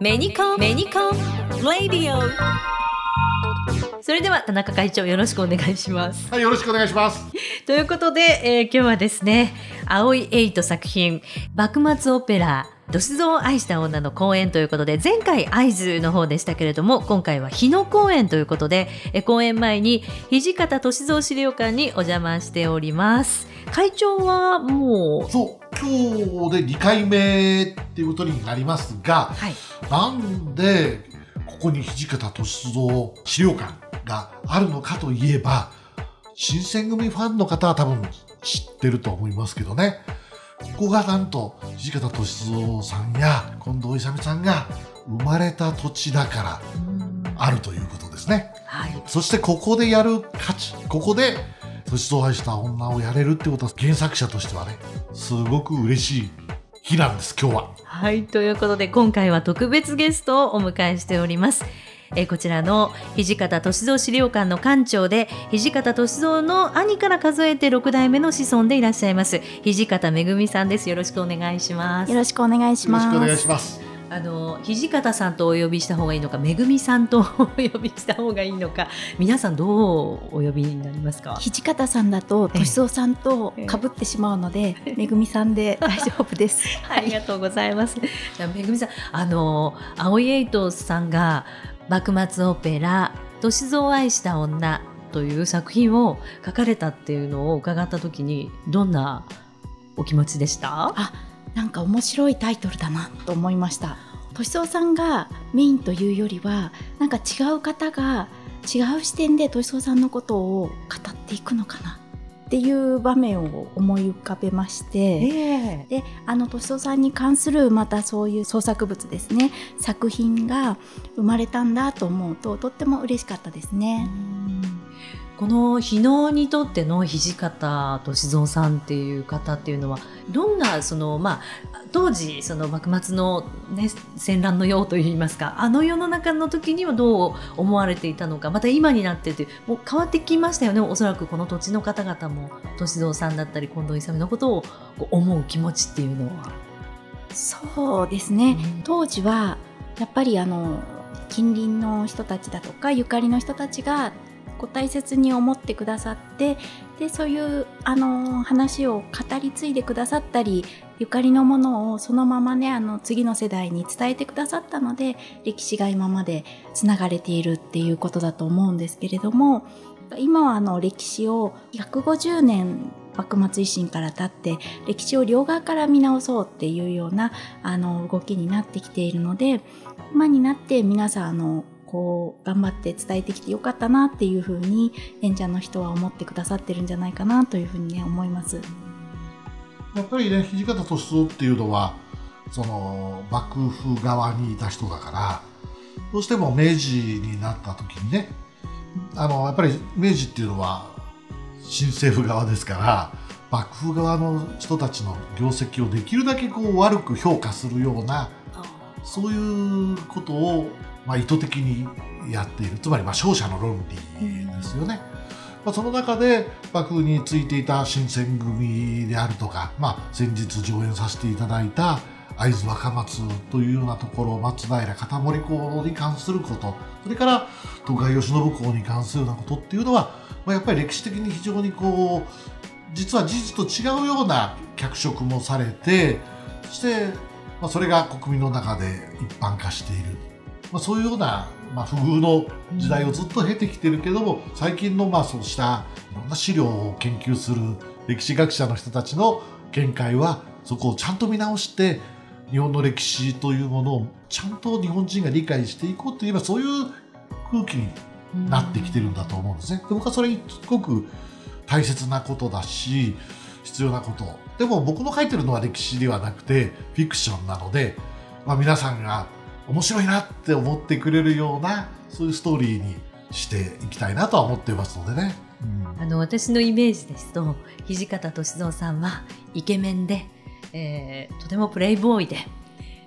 メニコンメニコンレディオそれでは田中会長よろしくお願いします。はい、よろしくお願いします。ということで、えー今日はですね青いエイト作品幕末オペラドシゾを愛した女の公演ということで前回会津の方でしたけれども今回は日野公演ということでえー公演前に土方歳三資料館にお邪魔しております会長はもうそう、今日で2回目っていうことになりますが、はいなんでここに土方歳三資料館があるのかといえば、新選組ファンの方は多分知ってると思いますけどね。ここがなんと土方歳三さんや近藤勇さんが生まれた土地だからあるということですね。はいそしてここでやる価値、ここで年相愛した女をやれるってことは原作者としてはね、すごく嬉しい日なんです、今日は。はい、ということで今回は特別ゲストをお迎えしております。えーこちらの土方歳三資料館の館長で土方歳三の兄から数えて6代目の子孫でいらっしゃいます土方めぐみさんですよろしくお願いしますよろしくお願いします。よろしくお願いします。あの土方さんとお呼びした方がいいのかめぐみさんとお呼びした方がいいのか皆さんどうお呼びになりますか？土方さんだと、ええとしそうさんと被ってしまうので、めぐみさんで大丈夫です。ありがとうございます。じゃあめぐみさん、あの青井エイトさんが幕末オペラ歳三を愛した女という作品を書かれたっていうのを伺った時にどんなお気持ちでした？あ、なんか面白いタイトルだなと思いました。としそうさんがメインというよりは、なんか違う方が違う視点でとしそうさんのことを語っていくのかなっていう場面を思い浮かべまして。えであの敏夫さんに関するまたそういう創作物ですね作品が生まれたんだと思うととっても嬉しかったですね。この日野にとっての土方歳三さんっていう方っていうのはどんなそのまあ当時その幕末のね戦乱の世といいますかあの世の中の時にはどう思われていたのかまた今になっててもう変わってきましたよね。おそらくこの土地の方々も歳三さんだったり近藤勇のことを思う気持ちっていうのは。そうですね、うん。当時はやっぱりあの近隣の人たちだとかゆかりの人たちがこう大切に思ってくださってでそういうあの話を語り継いでくださったりゆかりのものをそのままねあの次の世代に伝えてくださったので歴史が今までつながれているっていうことだと思うんですけれども今はあの歴史を150年幕末維新から経って歴史を両側から見直そうっていうようなあの動きになってきているので今になって皆さんあのこう頑張って伝えてきてよかったなっていうふうに演者の人は思ってくださってるんじゃないかなというふうにね思います。やっぱりね、土方歳三っていうのは、その、幕府側にいた人だから、どうしても明治になった時にね、あの、やっぱり明治っていうのは、新政府側ですから、幕府側の人たちの業績をできるだけこう悪く評価するような、そういうことを、まあ、意図的にやっている。つまり、まあ、勝者の論理ですよね。まあ、その中で幕府についていた新選組であるとか、まあ、先日上演させていただいた会津若松というようなところ松平片森公に関することそれから東海吉信公に関するようなことっていうのは、まあ、やっぱり歴史的に非常にこう実は事実と違うような脚色もされてそして、まあ、それが国民の中で一般化している、まあ、そういうような、まあ、不遇の時代をずっと経てきてるけども、最近のまあそうしたいろんな資料を研究する歴史学者の人たちの見解はそこをちゃんと見直して日本の歴史というものをちゃんと日本人が理解していこうといえばそういう空気になってきてるんだと思うんですね。で僕はそれすごく大切なことだし必要なことでも僕の書いてるのは歴史ではなくてフィクションなので、まあ、皆さんが面白いなって思ってくれるようなそういうストーリーにしていきたいなとは思っていますのでね。うんあの私のイメージですと土方歳三さんはイケメンで、えーとてもプレイボーイで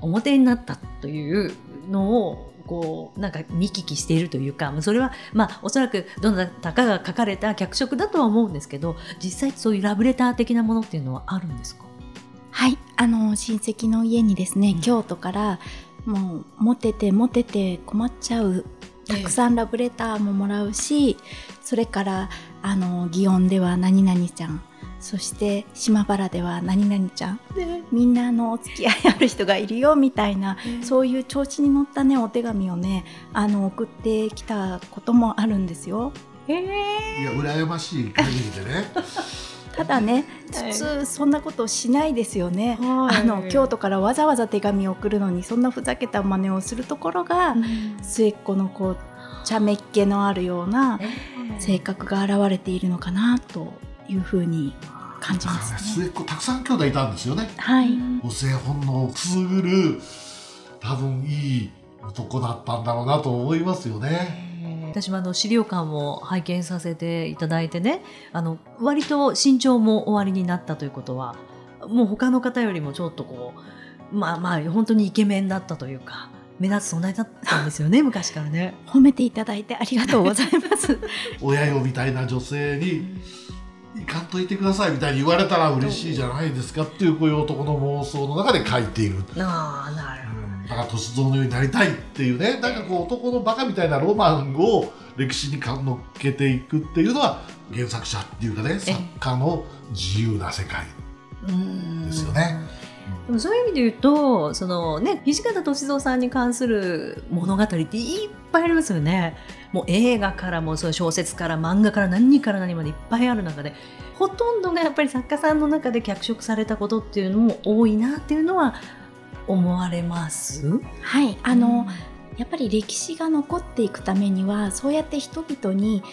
表になったというのをこうなんか見聞きしているというかまあそれはまあおそらくどなたかが書かれた脚色だとは思うんですけど実際そういうラブレター的なものっていうのはあるんですか？はい、あの親戚の家にですね、京都からもうモテてモテて困っちゃうたくさんラブレターももらうし、それからあの祇園では何々ちゃんそして島原では何々ちゃん。みんなあのお付き合いある人がいるよみたいな、そういう調子に乗ったねお手紙をねあの送ってきたこともあるんですよ。いや羨ましい限りでね。ただね普通そんなことしないですよね、はい、あの京都からわざわざ手紙を送るのにそんなふざけた真似をするところが、うん、末っ子のこう茶目っ気のあるような性格が現れているのかなというふうに感じます、ね、末っ子たくさん兄弟いたんですよね。はい。母性本能をくすぐる多分いい男だったんだろうなと思いますよね。私もあの資料館を拝見させていただいてねあの割と身長も終わりになったということはもう他の方よりもちょっとこうまあまあ本当にイケメンだったというか目立つ存在だったんですよね 昔からね。褒めていただいてありがとうございます。親よみたいな女性にいかんといてくださいみたいに言われたら嬉しいじゃないですかっていうこういう男の妄想の中で書いている。ああなるほど。だから歳三のようになりたいっていうねなんかこう男のバカみたいなロマンを歴史に乗っけていくっていうのは原作者っていうかね作家の自由な世界ですよね。でもそういう意味で言うとその、ね、土方歳三さんに関する物語っていっぱいありますよね。もう映画からもそう小説から漫画から何から何までいっぱいある中でほとんどがやっぱり作家さんの中で脚色されたことっていうのも多いなっていうのは思われます？はいあの、うん、やっぱり歴史が残っていくためにはそうやって人々に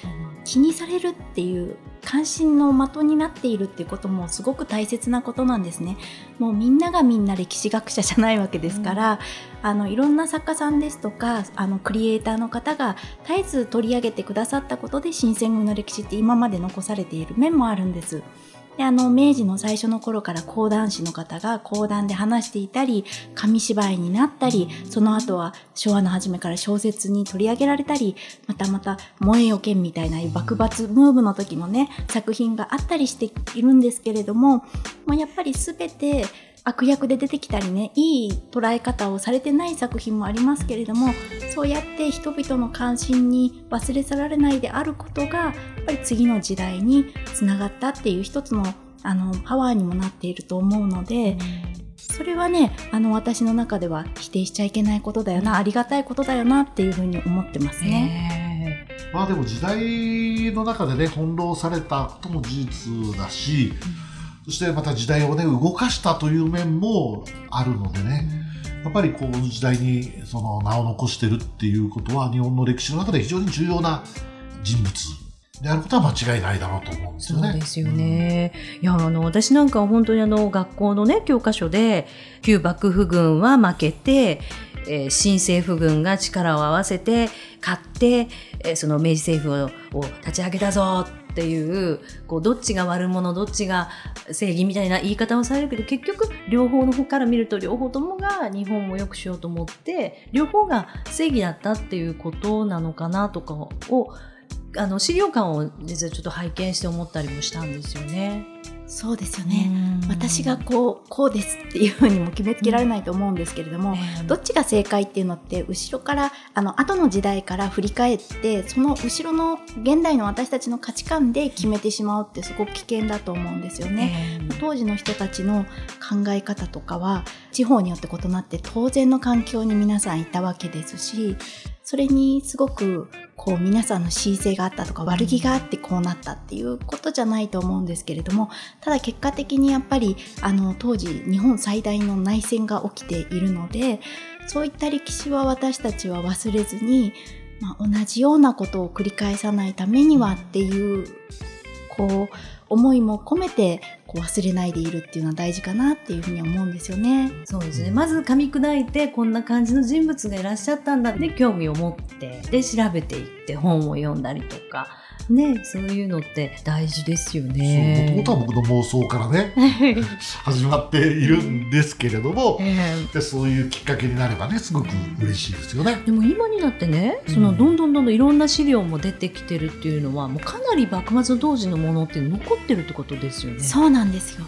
気にされるっていう関心の的になっているっていうこともすごく大切なことなんですね。もうみんながみんな歴史学者じゃないわけですから、うん、あのいろんな作家さんですとかあのクリエイターの方が絶えず取り上げてくださったことで新選組の歴史って今まで残されている面もあるんです。であの明治の最初の頃から講談師の方が講談で話していたり紙芝居になったりその後は昭和の初めから小説に取り上げられたりまたまた「燃えよ剣」みたいな幕末ムーブの時のね作品があったりしているんですけれども、まあ、やっぱり全て悪役で出てきたりねいい捉え方をされてない作品もありますけれどもそうやって人々の関心に忘れ去られないであることがやっぱり次の時代につながったっていう一つのあのパワーにもなっていると思うので、それはねあの私の中では否定しちゃいけないことだよなありがたいことだよなっていうふうに思ってますね。まあでも時代の中でね翻弄されたことも事実だし、うんそしてまた時代をね、動かしたという面もあるのでね、やっぱりこう時代にその名を残してるっていうことは日本の歴史の中で非常に重要な人物であることは間違いないだろうと思うんですよね。そうですよね。うん、いや、あの、私なんかは本当にあの、学校のね、教科書で、旧幕府軍は負けて、えー、新政府軍が力を合わせて勝って、えー、その明治政府を立ち上げたぞっっていうこうどっちが悪者どっちが正義みたいな言い方をされるけど結局両方の方から見ると両方ともが日本を良くしようと思って両方が正義だったっていうことなのかなとかをあの資料館を実はちょっと拝見して思ったりもしたんですよね。そうですよね。私がこうこうですっていうふうにも決めつけられないと思うんですけれども、うん、どっちが正解っていうのって後ろからあの後の時代から振り返ってその後ろの現代の私たちの価値観で決めてしまうってすごく危険だと思うんですよね。うん、当時の人たちの考え方とかは地方によって異なって当然の環境に皆さんいたわけですしそれにすごくこう皆さんの恣意性があったとか悪気があってこうなったっていうことじゃないと思うんですけれどもただ結果的にやっぱりあの当時日本最大の内戦が起きているのでそういった歴史は私たちは忘れずに、まあ、同じようなことを繰り返さないためにはっていうこう思いも込めてこう忘れないでいるっていうのは大事かなっていうふうに思うんですよね。そうですね。まず噛み砕いてこんな感じの人物がいらっしゃったんだで興味を持ってで調べていって本を読んだりとか。ね、そういうのって大事ですよね。もともとは僕の妄想からね 始まっているんですけれども、えー、でそういうきっかけになればねすごく嬉しいですよね。でも今になってねそのどんどんどんどんいろんな資料も出てきてるっていうのはもうかなり幕末の当時のものって残ってるってことですよね。そうなんですよ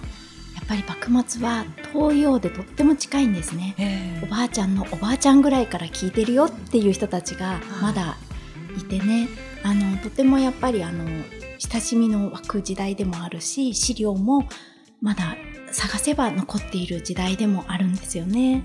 やっっぱり幕末は東洋でとっても近いんですね。おばあちゃんのおばあちゃんぐらいから聞いてるよっていう人たちがまだいてね、あのとてもやっぱりあの親しみの湧く時代でもあるし資料もまだ探せば残っている時代でもあるんですよね。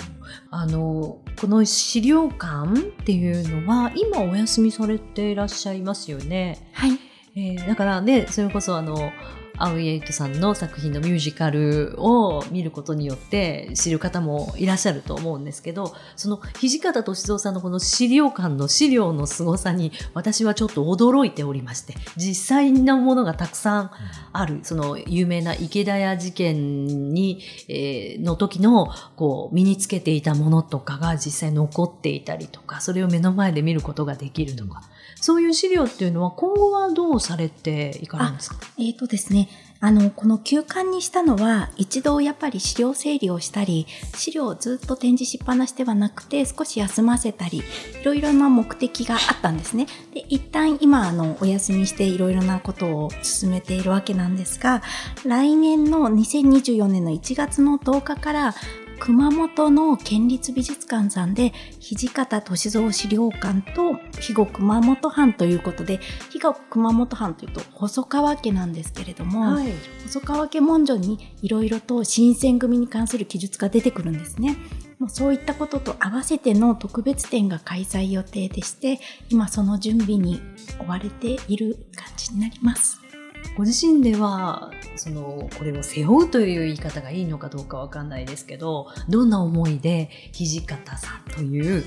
あのこの資料館っていうのは今お休みされていらっしゃいますよね。はい。えー、だからねそれこそあのアウイエイトさんの作品のミュージカルを見ることによって知る方もいらっしゃると思うんですけど、その土方歳三さんのこの資料館の資料の凄さに私はちょっと驚いておりまして、実際のものがたくさんある、その有名な池田屋事件に、えー、の時のこう身につけていたものとかが実際残っていたりとか、それを目の前で見ることができるとか、そういう資料っていうのは今後はどうされていかれるんですか？えっ、ー、とですね、あの、この休館にしたのは、一度やっぱり資料整理をしたり、資料をずっと展示しっぱなしではなくて、少し休ませたり、いろいろな目的があったんですね。で、一旦今、あの、お休みしていろいろなことを進めているわけなんですが、来年の2024年の1月の10日から、熊本の県立美術館さんで土方歳三資料館と肥後熊本藩ということで肥後熊本藩というと細川家なんですけれども、はい、細川家文書にいろいろと新選組に関する記述が出てくるんですね。もうそういったことと合わせての特別展が開催予定でして今その準備に追われている感じになります。ご自身ではそのこれを背負うという言い方がいいのかどうかわかんないですけどどんな思いで土方さんという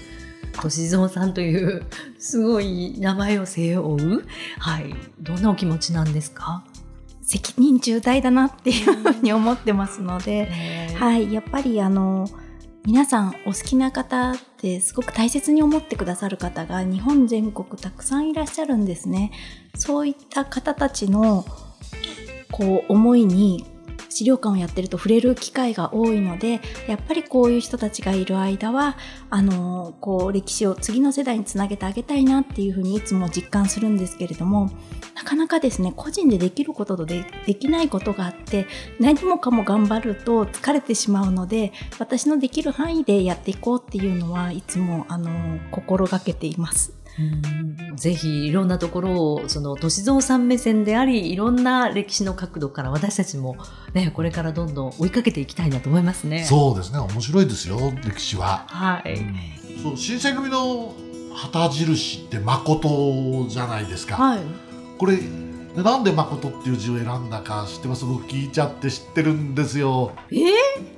歳三さんというすごい名前を背負う、はい、どんなお気持ちなんですか？責任重大だなっていうふうに思ってますので、はい、やっぱりあの皆さんお好きな方ってすごく大切に思ってくださる方が日本全国たくさんいらっしゃるんですね。そういった方たちのこう思いに資料館をやってると触れる機会が多いのでやっぱりこういう人たちがいる間はあのこう歴史を次の世代につなげてあげたいなっていうふうにいつも実感するんですけれどもなかなかですね個人でできることとでできないことがあって何もかも頑張ると疲れてしまうので私のできる範囲でやっていこうっていうのはいつもあの心がけています。ぜひいろんなところをその歳三さん目線でありいろんな歴史の角度から私たちもねこれからどんどん追いかけていきたいなと思いますね。そうですね面白いですよ歴史は。はい。そう新選組の旗印って誠じゃないですか。はい。これでなんで誠っていう字を選んだか知ってます？僕聞いちゃって知ってるんですよえー、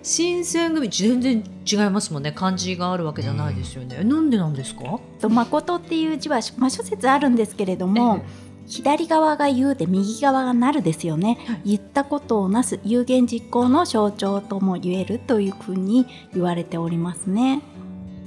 新選組全然違いますもんね。漢字があるわけじゃないですよね、うん、なんでなんですか？と誠っていう字は、まあ、諸説あるんですけれども、えー、左側が言うで右側がなるですよね、はい、言ったことをなす有言実行の象徴とも言えるというふうに言われておりますね。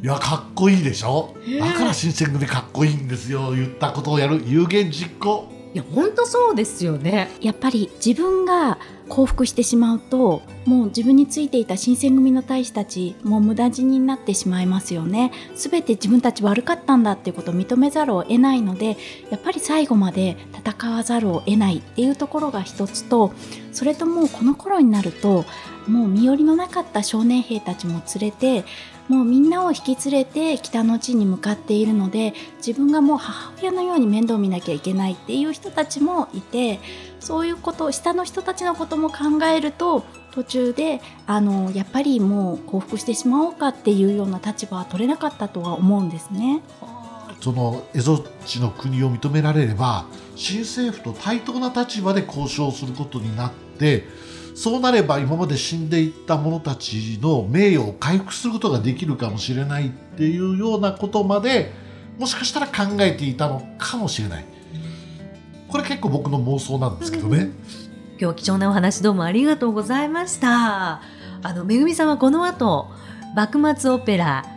いやかっこいいでしょ？だから新選組かっこいいんですよ。言ったことをやる有言実行いや本当そうですよね。やっぱり自分が降伏してしまうともう自分についていた新選組の大使たちもう無駄死になってしまいますよね。全て自分たち悪かったんだっていうことを認めざるを得ないのでやっぱり最後まで戦わざるを得ないっていうところが一つとそれともうこの頃になるともう身寄りのなかった少年兵たちも連れてもうみんなを引き連れて北の地に向かっているので自分がもう母親のように面倒を見なきゃいけないっていう人たちもいてそういうこと下の人たちのことも考えると途中であのやっぱりもう降伏してしまおうかっていうような立場は取れなかったとは思うんですね。その蝦夷地の国を認められれば新政府と対等な立場で交渉することになってそうなれば今まで死んでいった者たちの名誉を回復することができるかもしれないっていうようなことまでもしかしたら考えていたのかもしれない。これ結構僕の妄想なんですけどね。今日貴重なお話どうもありがとうございました。あのめぐみさんはこの後幕末オペラ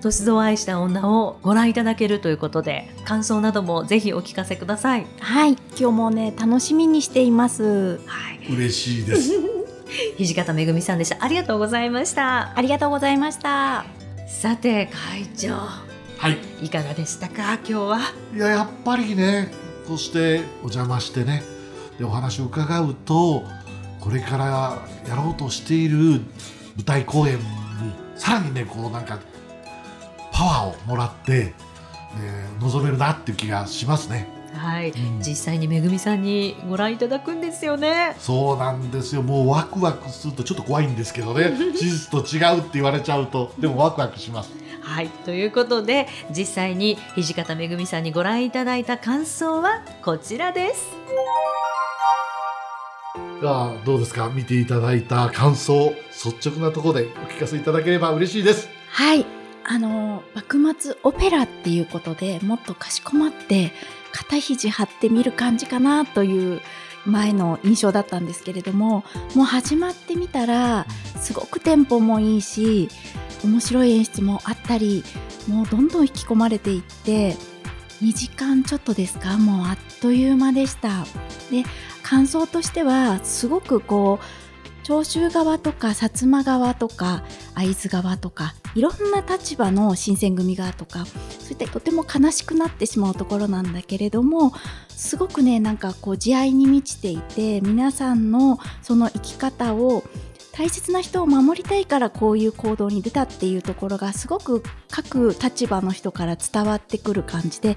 歳三愛した女をご覧いただけるということで感想などもぜひお聞かせください。はい。今日もね楽しみにしています。はい。嬉しいです。土方めぐみさんでした。ありがとうございました。ありがとうございました。さて会長。はい。いかがでしたか？今日は。いややっぱりねそしてお邪魔してねでお話を伺うとこれからやろうとしている舞台公演にさらにねこうなんかパワーをもらって、えー臨めるなっていう気がしますね。はい、うん実際にめぐみさんにご覧いただくんですよね。そうなんですよもうワクワクするとちょっと怖いんですけどね 事実と違うって言われちゃうとでもワクワクします。はい、ということで実際に土方めぐみさんにご覧いただいた感想はこちらです。じゃあどうですか？見ていただいた感想率直なところでお聞かせいただければ嬉しいです。はい。あの、幕末オペラっていうことでもっとかしこまって肩肘張ってみる感じかなという前の印象だったんですけれども、もう始まってみたらすごくテンポもいいし、面白い演出もあったり、もうどんどん引き込まれていって、2時間ちょっとですか？もうあっという間でした。で、感想としてはすごくこう、長州側とか薩摩側とか会津側とかいろんな立場の新選組側とかそういったとても悲しくなってしまうところなんだけれどもすごくねなんかこう慈愛に満ちていて皆さんのその生き方を大切な人を守りたいからこういう行動に出たっていうところがすごく各立場の人から伝わってくる感じで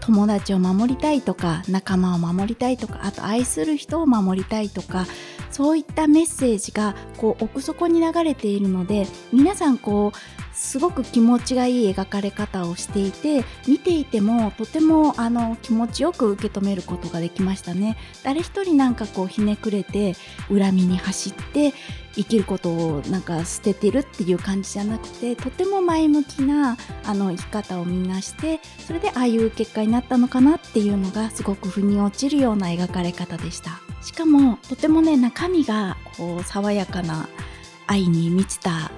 友達を守りたいとか仲間を守りたいとかあと愛する人を守りたいとかそういったメッセージがこう奥底に流れているので皆さんこうすごく気持ちがいい描かれ方をしていて見ていてもとてもあの気持ちよく受け止めることができましたね。誰一人なんかこうひねくれて恨みに走って生きることをなんか捨ててるっていう感じじゃなくてとても前向きなあの生き方をみんなしてそれでああいう結果になったのかなっていうのがすごく腑に落ちるような描かれ方でした。しかもとてもね中身がこう爽やかな愛に満ちた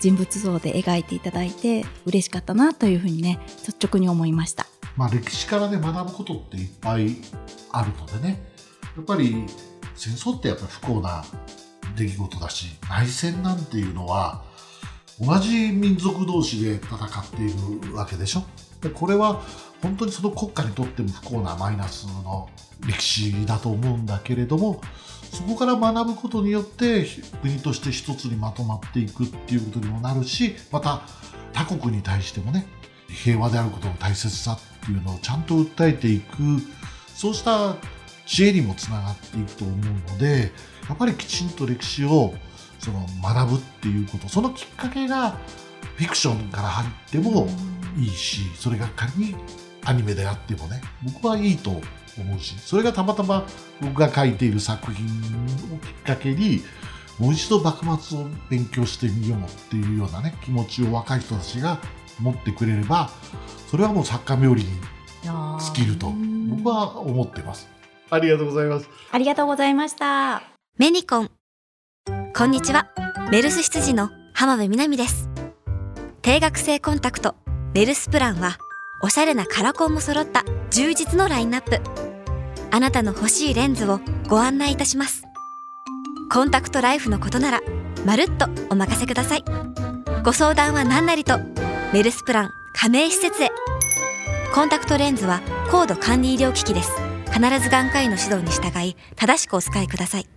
人物像で描いていただいて嬉しかったなというふうにね率直に思いました。まあ歴史からね学ぶことっていっぱいあるのでねやっぱり戦争ってやっぱり不幸な出来事だし内戦なんていうのは同じ民族同士で戦っているわけでしょ？これは本当にその国家にとっても不幸なマイナスの歴史だと思うんだけれどもそこから学ぶことによって国として一つにまとまっていくっていうことにもなるしまた他国に対してもね平和であることの大切さっていうのをちゃんと訴えていくそうした知恵にもつながっていくと思うのでやっぱりきちんと歴史をその学ぶっていうことそのきっかけがフィクションから入ってもいいしそれが仮にアニメであってもね僕はいいと思うしそれがたまたま僕が書いている作品をきっかけにもう一度幕末を勉強してみようっていうようなね気持ちを若い人たちが持ってくれればそれはもう作家冥利に尽きると僕は思ってますありがとうございますありがとうございましたメニコン。こんにちは。メルス羊の浜辺美波です。定額制コンタクト、メルスプランは、おしゃれなカラコンも揃った充実のラインナップ。あなたの欲しいレンズをご案内いたします。コンタクトライフのことなら、まるっとお任せください。ご相談は何なりと、メルスプラン加盟施設へ。コンタクトレンズは高度管理医療機器です。必ず眼科医の指導に従い、正しくお使いください。